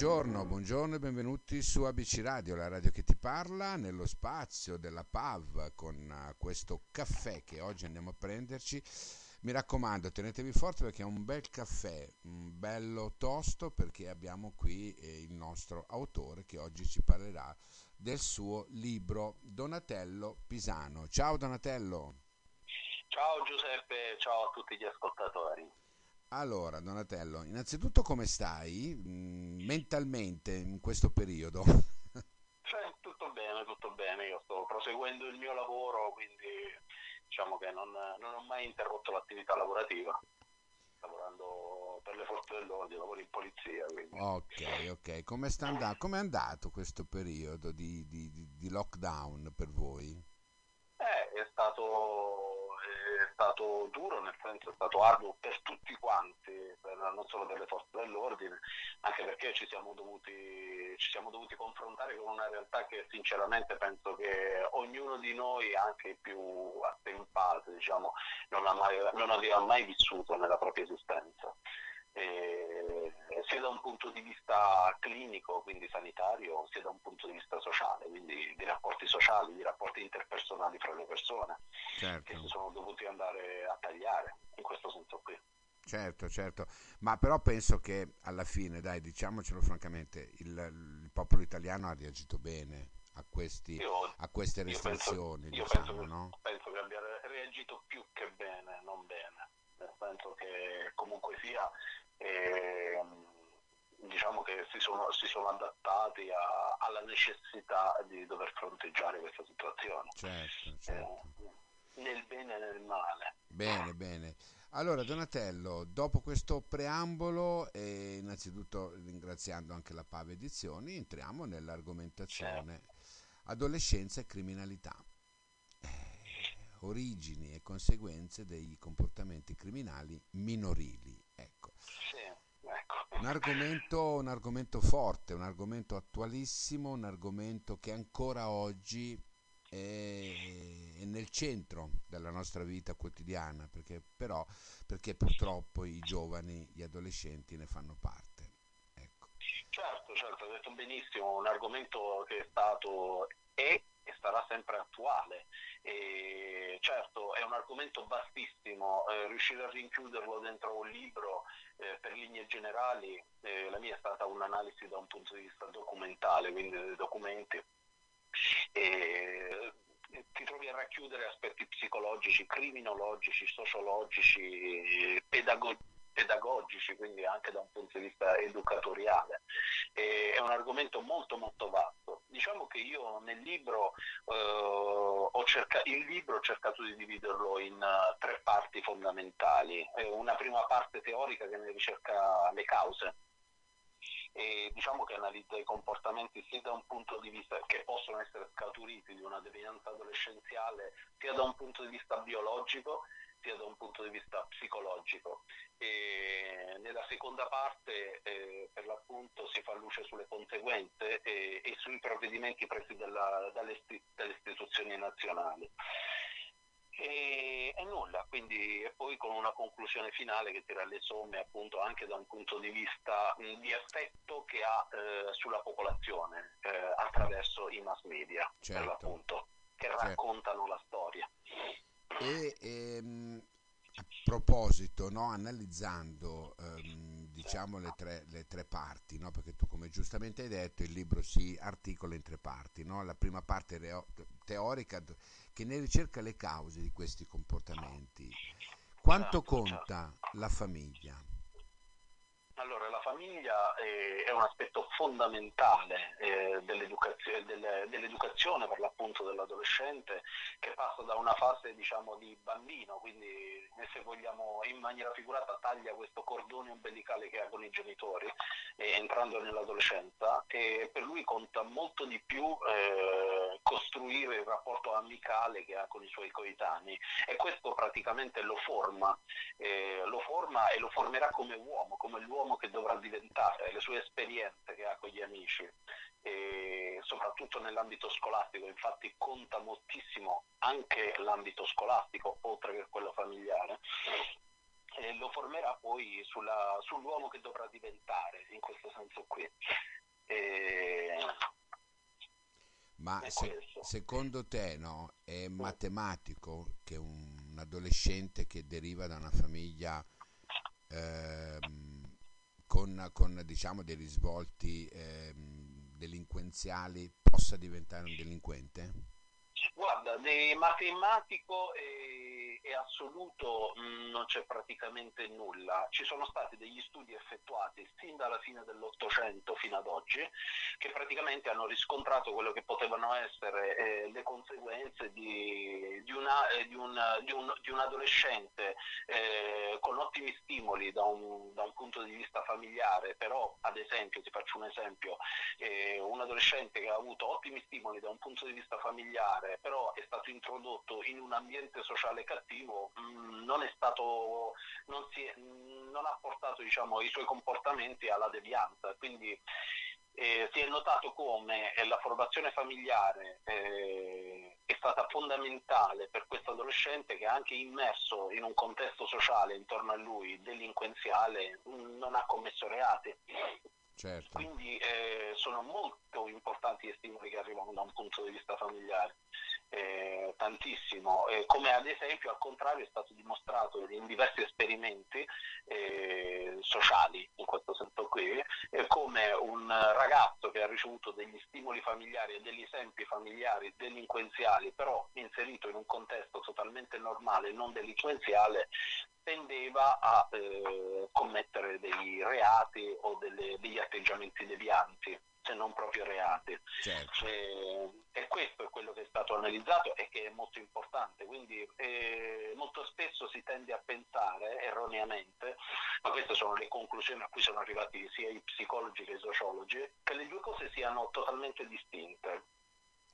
Buongiorno, buongiorno e benvenuti su ABC Radio, la radio che ti parla, nello spazio della PAV con uh, questo caffè che oggi andiamo a prenderci. Mi raccomando, tenetevi forte perché è un bel caffè, un bello tosto perché abbiamo qui eh, il nostro autore che oggi ci parlerà del suo libro Donatello Pisano. Ciao Donatello. Ciao Giuseppe, ciao a tutti gli ascoltatori. Allora, Donatello, innanzitutto come stai mh, mm, mentalmente in questo periodo? Cioè, tutto bene, tutto bene, io sto proseguendo il mio lavoro, quindi diciamo che non, non ho mai interrotto l'attività lavorativa, lavorando per le forze dell'ordine, lavoro in polizia. Quindi. Ok, ok, come è andato questo periodo di, di, di lockdown per voi? Eh, è stato è stato duro, nel senso è stato arduo per tutti quanti, per, non solo per le forze dell'ordine, anche perché ci siamo, dovuti, ci siamo dovuti confrontare con una realtà che sinceramente penso che ognuno di noi, anche i più attempati, diciamo, non, ha mai, non aveva mai vissuto nella propria esistenza. E, sia da un punto di vista clinico, quindi sanitario, sia da un punto di vista sociale, quindi di rapporti sociali, di rapporti interpersonali fra le persone, certo. che si sono dovuti andare a tagliare in questo senso qui. Certo, certo, ma però penso che alla fine, dai, diciamocelo francamente, il, il popolo italiano ha reagito bene a, questi, io, a queste restrizioni. Io, penso, diciamo, io penso, no? penso, che, abbia reagito più che bene, non bene, nel senso che comunque sia e, diciamo che si sono, si sono adattati a, alla necessità di dover fronteggiare questa situazione. Certo, certo. Eh, nel bene e nel male. Bene, bene. Allora Donatello, dopo questo preambolo e innanzitutto ringraziando anche la Pave Edizioni, entriamo nell'argomentazione certo. adolescenza e criminalità. Eh, origini e conseguenze dei comportamenti criminali minorili. Un, argomento, un argomento forte, un argomento attualissimo, un argomento che ancora oggi è, nel centro della nostra vita quotidiana, perché, però, perché purtroppo i giovani, gli adolescenti ne fanno parte. Ecco. Certo, certo, hai detto benissimo, un argomento che è stato e sarà sempre attuale. E certo, è un argomento vastissimo, eh, riuscire a rinchiuderlo dentro un libro eh, per linee generali, eh, la mia è stata un'analisi da un punto di vista documentale, quindi dei documenti. E, ti trovi a racchiudere aspetti psicologici, criminologici, sociologici, pedagogici pedagogici, quindi anche da un punto di vista educatoriale. E è un argomento molto molto vasto. Diciamo che io nel libro, eh, ho cerca- il libro ho cercato di dividerlo in uh, tre parti fondamentali. Eh, una prima parte teorica che ne ricerca le cause, e diciamo che analizza i comportamenti sia da un punto di vista che possono essere scaturiti di una devianza adolescenziale, sia da un punto di vista biologico, sia da un punto di vista psicologico. E nella seconda parte eh, per l'appunto si fa luce sulle conseguenze e, e sui provvedimenti presi dalla, dalle, dalle istituzioni nazionali. E, e, nulla, quindi e poi con una conclusione finale che tira le somme appunto anche da un punto di vista mh, di effetto che ha eh, sulla popolazione eh, attraverso i mass media certo. per l'appunto che certo. raccontano la storia. E a proposito, no, analizzando ehm, diciamo le tre, le tre parti, no, perché tu come giustamente hai detto il libro si articola in tre parti, no? la prima parte reo- teorica che ne ricerca le cause di questi comportamenti. Quanto certo, conta certo. la famiglia? Famiglia è, è un aspetto fondamentale eh, dell'educazione, delle, dell'educazione, per l'appunto dell'adolescente che passa da una fase diciamo, di bambino, quindi se vogliamo in maniera figurata taglia questo cordone ombelicale che ha con i genitori eh, entrando nell'adolescenza e per lui conta molto di più eh, costruire il rapporto amicale che ha con i suoi coetanei. E questo praticamente lo forma, eh, lo forma e lo formerà come uomo, come l'uomo l'uomo che dovrà diventare, le sue esperienze che ha con gli amici, e soprattutto nell'ambito scolastico, infatti conta moltissimo anche l'ambito scolastico oltre che quello familiare. e lo formerà poi sulla, sull'uomo che dovrà diventare, in questo senso qui. E... Ma se, secondo te no, è matematico che un, un adolescente che deriva da una famiglia ehm, con, con diciamo, dei risvolti ehm, delinquenziali possa diventare un delinquente? Guarda, di matematico e, e assoluto mm, non c'è praticamente nulla. Ci sono stati degli studi effettuati sin dalla fine dell'Ottocento fino ad oggi che praticamente hanno riscontrato quello che potevano essere eh, le conseguenze di, di, una, eh, di, un, di, un, un, adolescente eh, con ottimi stimoli da un, da un, punto di vista familiare, però ad esempio, ti faccio un esempio, eh, un adolescente che ha avuto ottimi stimoli da un punto di vista familiare, però è stato introdotto in un ambiente sociale cattivo, mh, mm, non, stato, non, è, non, ha portato diciamo, i suoi comportamenti alla devianza. Quindi eh, si è notato come la formazione familiare eh, è stata fondamentale per questo adolescente che anche immerso in un contesto sociale intorno a lui delinquenziale mh, non ha commesso reati. Certo. Quindi eh, sono molto importanti gli stimoli che arrivano da un punto di vista familiare eh, tantissimo, eh, come ad esempio al contrario è stato dimostrato in diversi esperimenti eh, sociali, in questo senso qui, eh, come un ragazzo che ha ricevuto degli stimoli familiari e degli esempi familiari delinquenziali, però inserito in un contesto totalmente normale, non delinquenziale, tendeva a eh, commettere dei reati o delle, degli atteggiamenti devianti se non proprio reati. Certo. E, e, questo è quello che è stato analizzato e che è molto importante, quindi eh, molto spesso si tende a pensare erroneamente, ma queste sono le conclusioni a cui sono arrivati sia i psicologi che i sociologi, che le due cose siano totalmente distinte.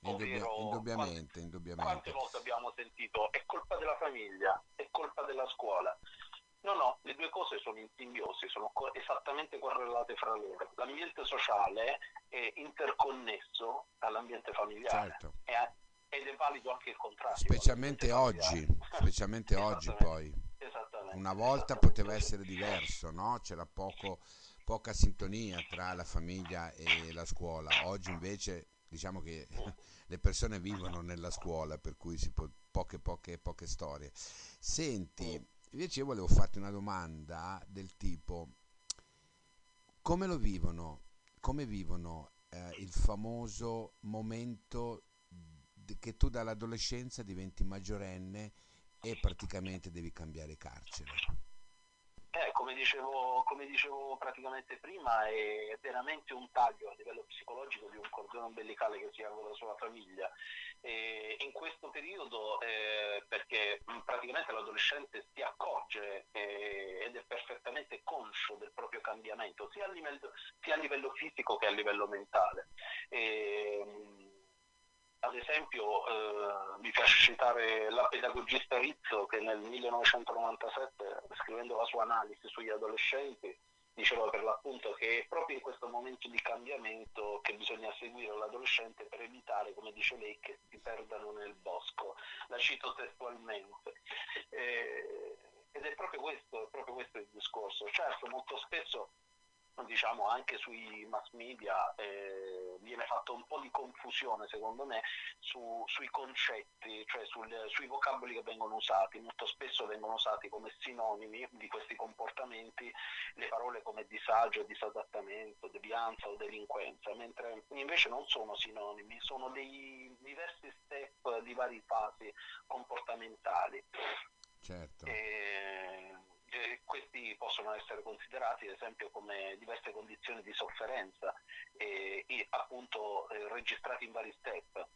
Ovvero, indubbiamente, indubbiamente. Quante volte abbiamo sentito è colpa della famiglia, è colpa della scuola. No, no, le due cose sono in simbiosi, sono co- esattamente correlate fra loro. L'ambiente sociale è interconnesso all'ambiente familiare certo. è, ed è valido anche il contrario. Specialmente oggi, specialmente oggi poi. Una volta poteva essere diverso, no? C'era poco, poca sintonia tra la famiglia e la scuola. Oggi invece diciamo che le persone vivono nella scuola, per cui si può, poche, poche, poche storie. Senti, Invece io volevo farti una domanda del tipo, come lo vivono, come vivono eh, il famoso momento che tu dall'adolescenza diventi maggiorenne e praticamente devi cambiare carcere? Come dicevo, come dicevo praticamente prima, è veramente un taglio a livello psicologico di un cordone ombelicale che si ha con la sua famiglia. E in questo periodo, eh, perché praticamente l'adolescente si accorge eh, ed è perfettamente conscio del proprio cambiamento, sia a livello, sia a livello fisico che a livello mentale. E, ad esempio eh, mi piace citare la pedagogista Rizzo che nel 1997, scrivendo la sua analisi sugli adolescenti, diceva per l'appunto che è proprio in questo momento di cambiamento che bisogna seguire l'adolescente per evitare, come dice lei, che si perdano nel bosco. La cito testualmente. Eh, ed è proprio questo, è proprio questo il discorso. Certo, molto spesso diciamo anche sui mass media eh, viene fatta un po' di confusione secondo me su, sui concetti, cioè sul, sui vocaboli che vengono usati, molto spesso vengono usati come sinonimi di questi comportamenti le parole come disagio, disadattamento, devianza o delinquenza, mentre invece non sono sinonimi, sono dei diversi step di varie fasi comportamentali. Certo. E, eh, questi possono essere considerati ad esempio come diverse condizioni di sofferenza eh, e appunto eh, registrati in vari step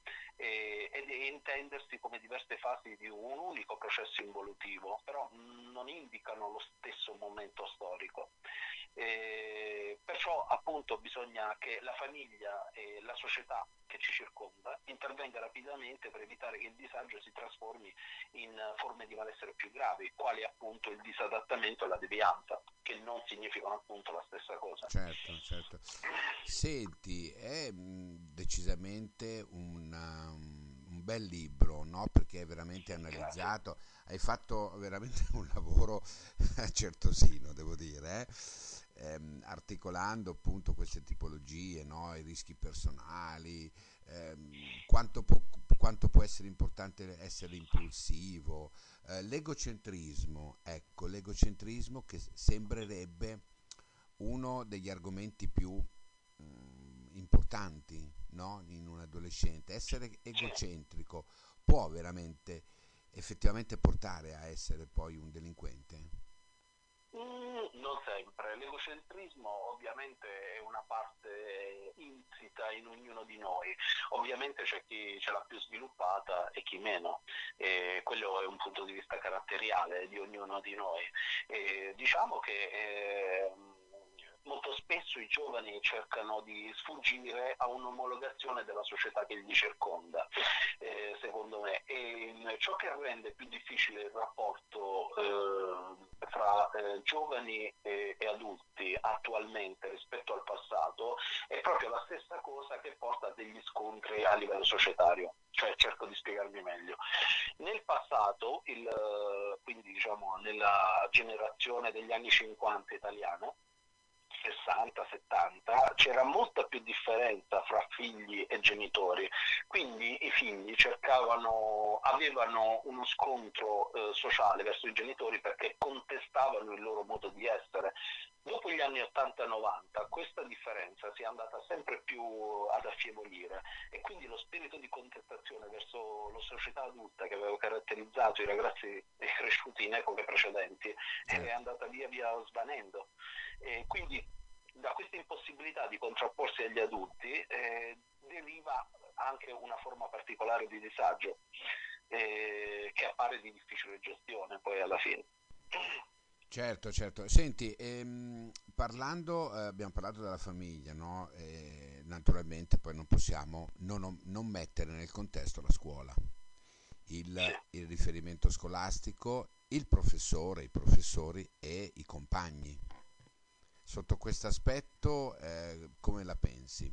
ed intendersi come diverse fasi di un unico processo involutivo, però non indicano lo stesso momento storico. Eh, perciò appunto bisogna che la famiglia e la società che ci circonda intervenga rapidamente per evitare che il disagio si trasformi in forme di malessere più gravi, quali appunto il disadattamento e la devianza, che non significano appunto la stessa cosa. Certo, certo. Senti, è decisamente una, un bel libro, no? perché è veramente analizzato, hai fatto veramente un lavoro certosino, devo dire, eh? ehm, articolando appunto queste tipologie, no? i rischi personali, ehm, quanto, può, quanto, può, essere importante essere impulsivo, eh, l'egocentrismo, ecco, l'egocentrismo che sembrerebbe uno degli argomenti più importanti no? in un adolescente. Essere egocentrico può veramente effettivamente portare a essere poi un delinquente? Mm, non sempre, l'egocentrismo ovviamente è una parte insita in ognuno di noi, ovviamente c'è chi ce l'ha più sviluppata e chi meno, e quello è un punto di vista caratteriale di ognuno di noi. E diciamo che eh, molto spesso i giovani cercano di sfuggire a un'omologazione della società che li circonda, eh, secondo me. E ciò che rende più difficile il rapporto eh, fra eh, giovani e, e, adulti attualmente rispetto al passato è proprio la stessa cosa che porta a degli scontri a livello societario. Cioè, cerco di spiegarmi meglio. Nel passato, il, quindi diciamo nella generazione degli anni 50 italiana, 60-70 c'era molta più differenza fra figli e genitori, quindi i figli cercavano, avevano uno scontro eh, sociale verso i genitori perché contestavano il loro modo di essere. Dopo gli anni 80-90 questa differenza si è andata sempre più ad affievolire e quindi lo spirito di contestazione verso la società adulta che aveva caratterizzato i ragazzi cresciuti in epoche precedenti è andata via via svanendo. E quindi da questa impossibilità di contrapporsi agli adulti eh, deriva anche una forma particolare di disagio eh, che appare di difficile gestione poi alla fine. Certo, certo. Senti, ehm, parlando, eh, abbiamo parlato della famiglia, no? E naturalmente poi non possiamo non, non, mettere nel contesto la scuola, il, il riferimento scolastico, il professore, i professori e i compagni Sotto questo aspetto eh, come la pensi?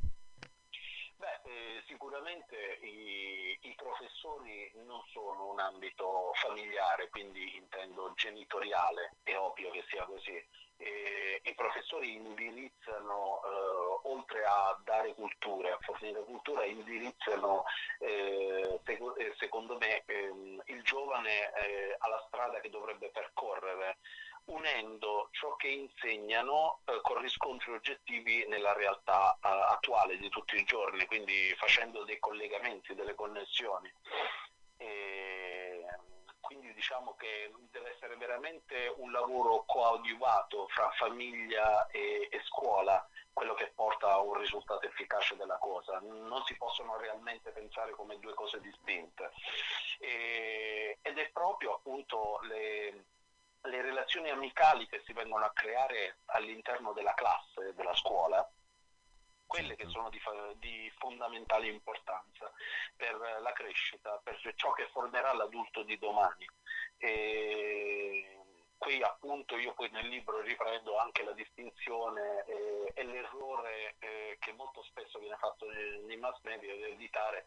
Eh, sicuramente i, i, professori non sono un ambito familiare, quindi intendo genitoriale, è ovvio che sia così. E, I professori indirizzano, eh, oltre a dare cultura, a fornire cultura, indirizzano, eh, eh secondo me, ehm, il giovane eh, alla strada che dovrebbe percorrere unendo ciò che insegnano eh, con riscontri oggettivi nella realtà eh, attuale di tutti i giorni, quindi facendo dei collegamenti, delle connessioni. E, quindi diciamo che deve essere veramente un lavoro coadiuvato fra famiglia e, e scuola quello che porta a un risultato efficace della cosa. Non si possono realmente pensare come due cose distinte. E, ed è proprio appunto le le relazioni amicali che si vengono a creare all'interno della classe, della scuola, quelle che sono di, di, fondamentale importanza per la crescita, per ciò che formerà l'adulto di domani. E qui appunto io poi nel libro riprendo anche la distinzione eh, e l'errore eh, che molto spesso viene fatto nei mass media di editare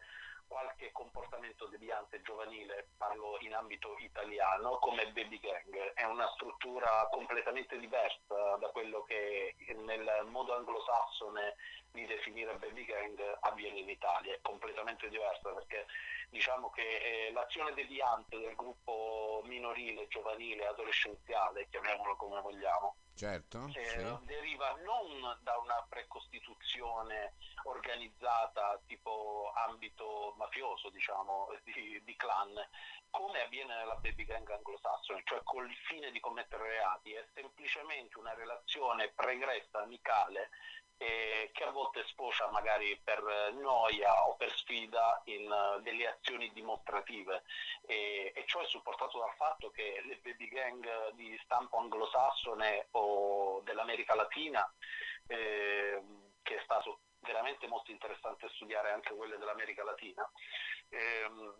qualche comportamento deviante giovanile, parlo in ambito italiano, come baby gang. È una struttura completamente diversa da quello che nel modo anglosassone di definire baby gang avviene in Italia, è completamente diversa perché diciamo che eh, l'azione deviante del gruppo minorile, giovanile, adolescenziale, chiamiamolo come vogliamo, certo, sì. deriva non da una precostituzione organizzata tipo ambito mafioso, diciamo, di, di clan, come avviene nella baby gang anglosassone, cioè con il fine di commettere reati, è semplicemente una relazione pregressa, amicale, eh, che a volte sfocia magari per noia o per sfida in uh, delle azioni dimostrative e, e ciò è supportato dal fatto che le baby gang di stampo anglosassone o dell'America Latina eh, che è stato veramente molto interessante studiare anche quelle dell'America Latina. Ehm,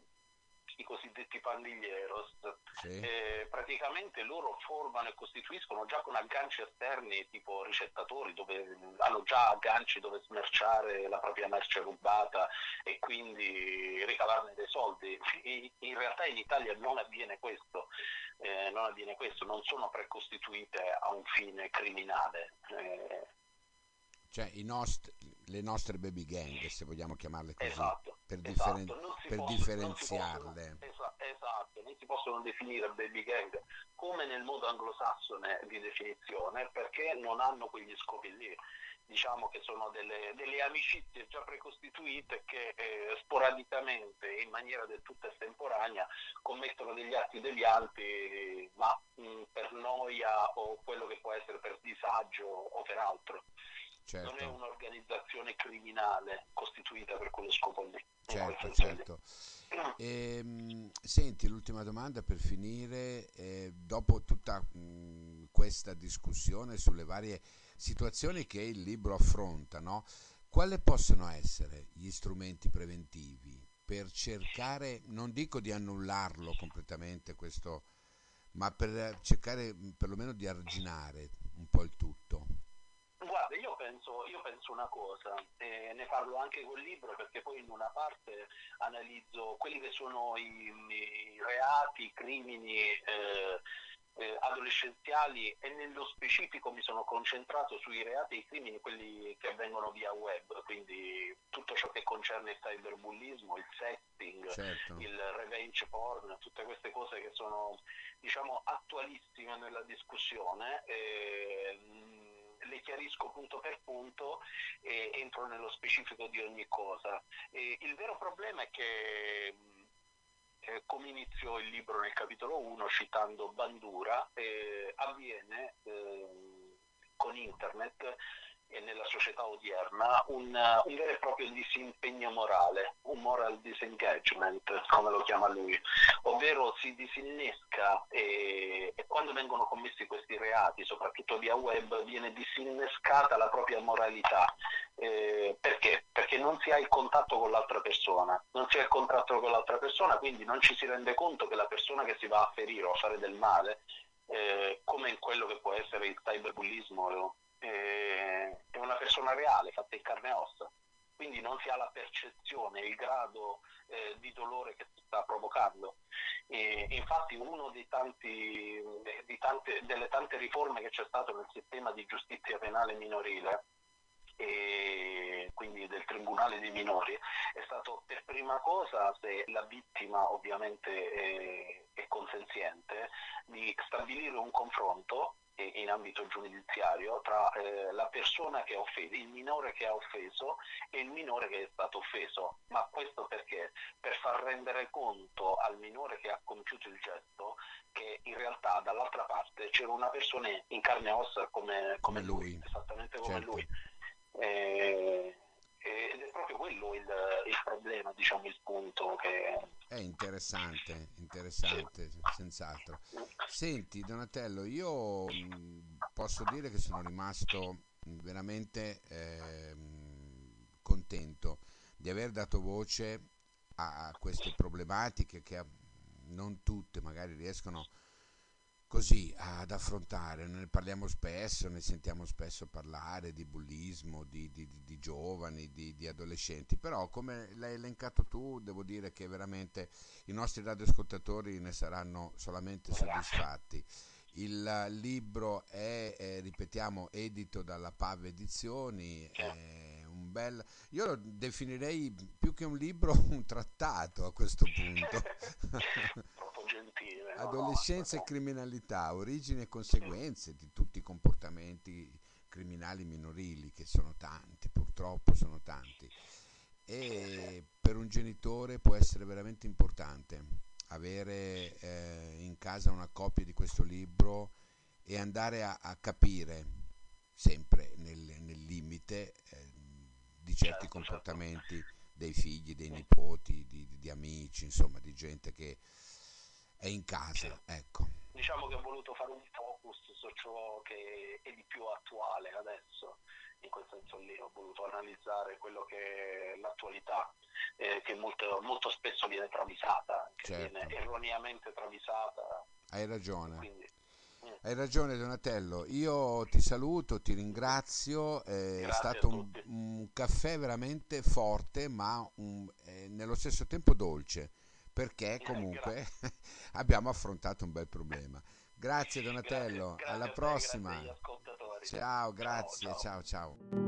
i cosiddetti pandilleros, sì. eh, praticamente loro formano e costituiscono già con agganci esterni tipo ricettatori dove hanno già agganci dove smerciare la propria merce rubata e quindi ricavarne dei soldi. In realtà in Italia non avviene questo, eh, non avviene questo, non sono precostituite a un fine criminale. Eh, cioè nost- le nostre baby gang, se vogliamo chiamarle così, esatto, per, esatto. differen- per possono, differenziarle. Non possono, esatto, non si possono definire baby gang come nel modo anglosassone di definizione perché non hanno quegli scopi lì. Diciamo che sono delle, delle amicizie già precostituite che eh, sporadicamente in maniera del tutto estemporanea commettono degli atti devianti, ma mh, per noia o quello che può essere per disagio o per altro certo. non è un'organizzazione criminale costituita per quello scopo lì. Certo, certo. E, ehm, senti, l'ultima domanda per finire, eh, dopo tutta mh, questa discussione sulle varie situazioni che il libro affronta, no? quali possono essere gli strumenti preventivi per cercare, non dico di annullarlo completamente questo, ma per cercare perlomeno di arginare un po' il tutto? Penso, io penso una cosa, e ne parlo anche col libro perché poi in una parte analizzo quelli che sono i, i reati, i crimini eh, eh, adolescenziali e nello specifico mi sono concentrato sui reati e i crimini, quelli che avvengono via web, quindi tutto ciò che concerne il cyberbullismo, il setting, certo. il revenge porn, tutte queste cose che sono diciamo attualissime nella discussione. Eh, le chiarisco punto per punto e entro nello specifico di ogni cosa. E il vero problema è che eh, come inizio il libro nel capitolo 1 citando Bandura, eh, avviene eh, con internet e nella società odierna un, un, vero e proprio disimpegno morale, un moral disengagement, come lo chiama lui, ovvero si disinnesca e, e quando vengono commessi questi reati, soprattutto via web, viene disinnescata la propria moralità. Eh, perché? Perché non si ha il contatto con l'altra persona, non si ha il contatto con l'altra persona, quindi non ci si rende conto che la persona che si va a ferire o a fare del male, eh, come in quello che può essere il cyberbullismo eh, è una persona reale, fatta in carne e ossa, quindi non si ha la percezione, il grado eh, di dolore che si sta provocando. E, infatti tante, delle tante riforme che c'è stato nel sistema di giustizia penale minorile, quindi del Tribunale dei minori, è stato per prima cosa, se la vittima ovviamente è, è consenziente, di stabilire un confronto in ambito giudiziario tra eh, la persona che ha offeso, il minore che ha offeso e il minore che è stato offeso. Ma questo perché? Per far rendere conto al minore che ha compiuto il gesto che in realtà dall'altra parte c'era una persona in carne e ossa come, come lui, esattamente come certo. lui. Eh, ed è proprio quello il, il problema, diciamo, il punto che... È interessante, interessante, sì. senz'altro. Senti Donatello, io posso dire che sono rimasto veramente eh, contento di aver dato voce a, queste problematiche che non tutte magari riescono a così ad affrontare, ne parliamo spesso, ne sentiamo spesso parlare di bullismo, di, di, di giovani, di, di, adolescenti, però come l'hai elencato tu devo dire che veramente i nostri radioascoltatori ne saranno solamente soddisfatti. Il libro è, è ripetiamo, edito dalla PAV Edizioni, è un bel... Io lo definirei più che un libro un trattato a questo punto. gentile. Adolescenza no? e criminalità, origini e conseguenze di tutti i comportamenti criminali minorili, che sono tanti, purtroppo sono tanti. E per un genitore può essere veramente importante avere eh, in casa una copia di questo libro e andare a, a capire sempre nel, nel limite eh, di certi certo, certo. comportamenti certo. dei figli, dei nipoti, di, di, amici, insomma di gente che è in casa, ecco. Diciamo che ho voluto fare un focus su ciò che è di più attuale adesso, in quel senso lì ho voluto analizzare quello che è l'attualità eh, che molto, molto, spesso viene travisata, certo. viene erroneamente travisata. Hai ragione. Quindi, hai ragione Donatello, io ti saluto, ti ringrazio, è stato un, un, caffè veramente forte ma un, eh, nello stesso tempo dolce perché comunque abbiamo affrontato un bel problema. Grazie Donatello, grazie, grazie alla te, prossima. Ciao, ciao, grazie, ciao ciao. ciao.